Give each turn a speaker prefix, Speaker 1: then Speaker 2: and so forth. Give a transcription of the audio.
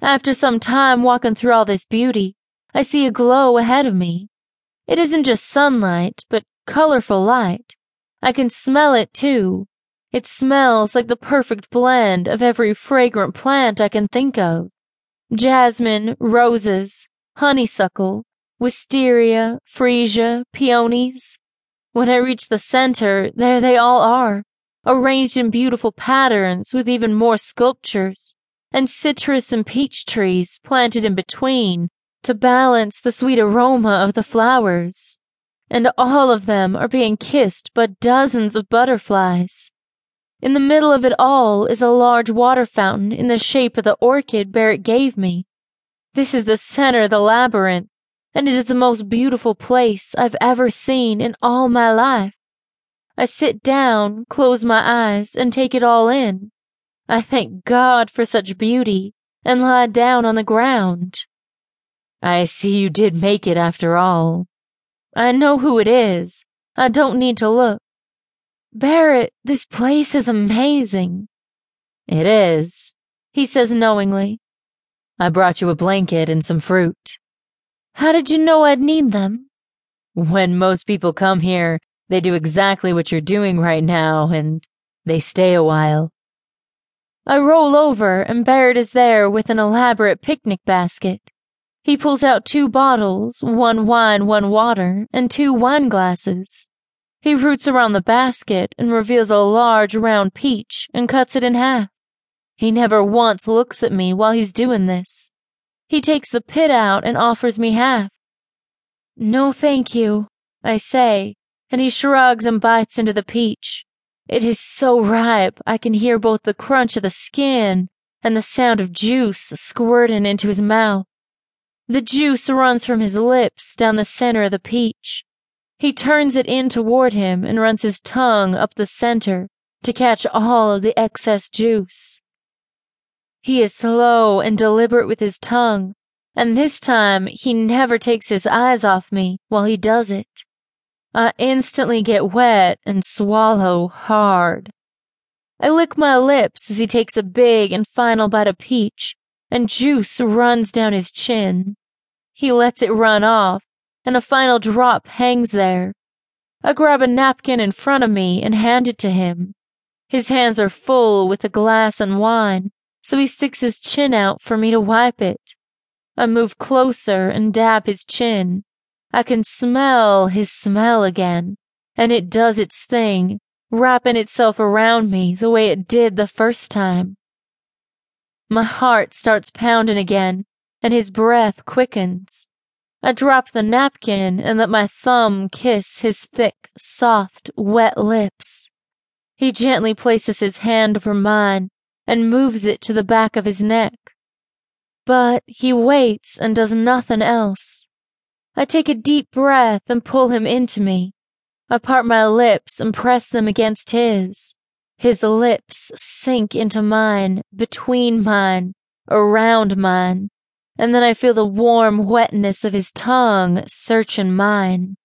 Speaker 1: After some time walking through all this beauty, I see a glow ahead of me. It isn't just sunlight, but colorful light. I can smell it too. It smells like the perfect blend of every fragrant plant I can think of. Jasmine, roses, honeysuckle, wisteria, freesia, peonies. When I reach the center, there they all are, arranged in beautiful patterns with even more sculptures, and citrus and peach trees planted in between to balance the sweet aroma of the flowers. And all of them are being kissed by dozens of butterflies. In the middle of it all is a large water fountain in the shape of the orchid Barrett gave me. This is the center of the labyrinth, and it is the most beautiful place I've ever seen in all my life. I sit down, close my eyes, and take it all in. I thank God for such beauty and lie down on the ground.
Speaker 2: I see you did make it after all.
Speaker 1: I know who it is. I don't need to look. Barrett, this place is amazing.
Speaker 2: It is,
Speaker 1: he says knowingly.
Speaker 2: I brought you a blanket and some fruit.
Speaker 1: How did you know I'd need them?
Speaker 2: When most people come here, they do exactly what you're doing right now, and they stay a while.
Speaker 1: I roll over, and Barrett is there with an elaborate picnic basket. He pulls out two bottles, one wine, one water, and two wine glasses. He roots around the basket and reveals a large round peach and cuts it in half. He never once looks at me while he's doing this. He takes the pit out and offers me half. No, thank you, I say, and he shrugs and bites into the peach. It is so ripe I can hear both the crunch of the skin and the sound of juice squirting into his mouth. The juice runs from his lips down the center of the peach. He turns it in toward him and runs his tongue up the center to catch all of the excess juice. He is slow and deliberate with his tongue, and this time he never takes his eyes off me while he does it. I instantly get wet and swallow hard. I lick my lips as he takes a big and final bite of peach, and juice runs down his chin. He lets it run off and a final drop hangs there. I grab a napkin in front of me and hand it to him. His hands are full with the glass and wine, so he sticks his chin out for me to wipe it. I move closer and dab his chin. I can smell his smell again, and it does its thing, wrapping itself around me the way it did the first time. My heart starts pounding again, and his breath quickens. I drop the napkin and let my thumb kiss his thick, soft, wet lips. He gently places his hand over mine and moves it to the back of his neck. But he waits and does nothing else. I take a deep breath and pull him into me. I part my lips and press them against his. His lips sink into mine, between mine, around mine and then I feel the warm wetness of his tongue searching mine.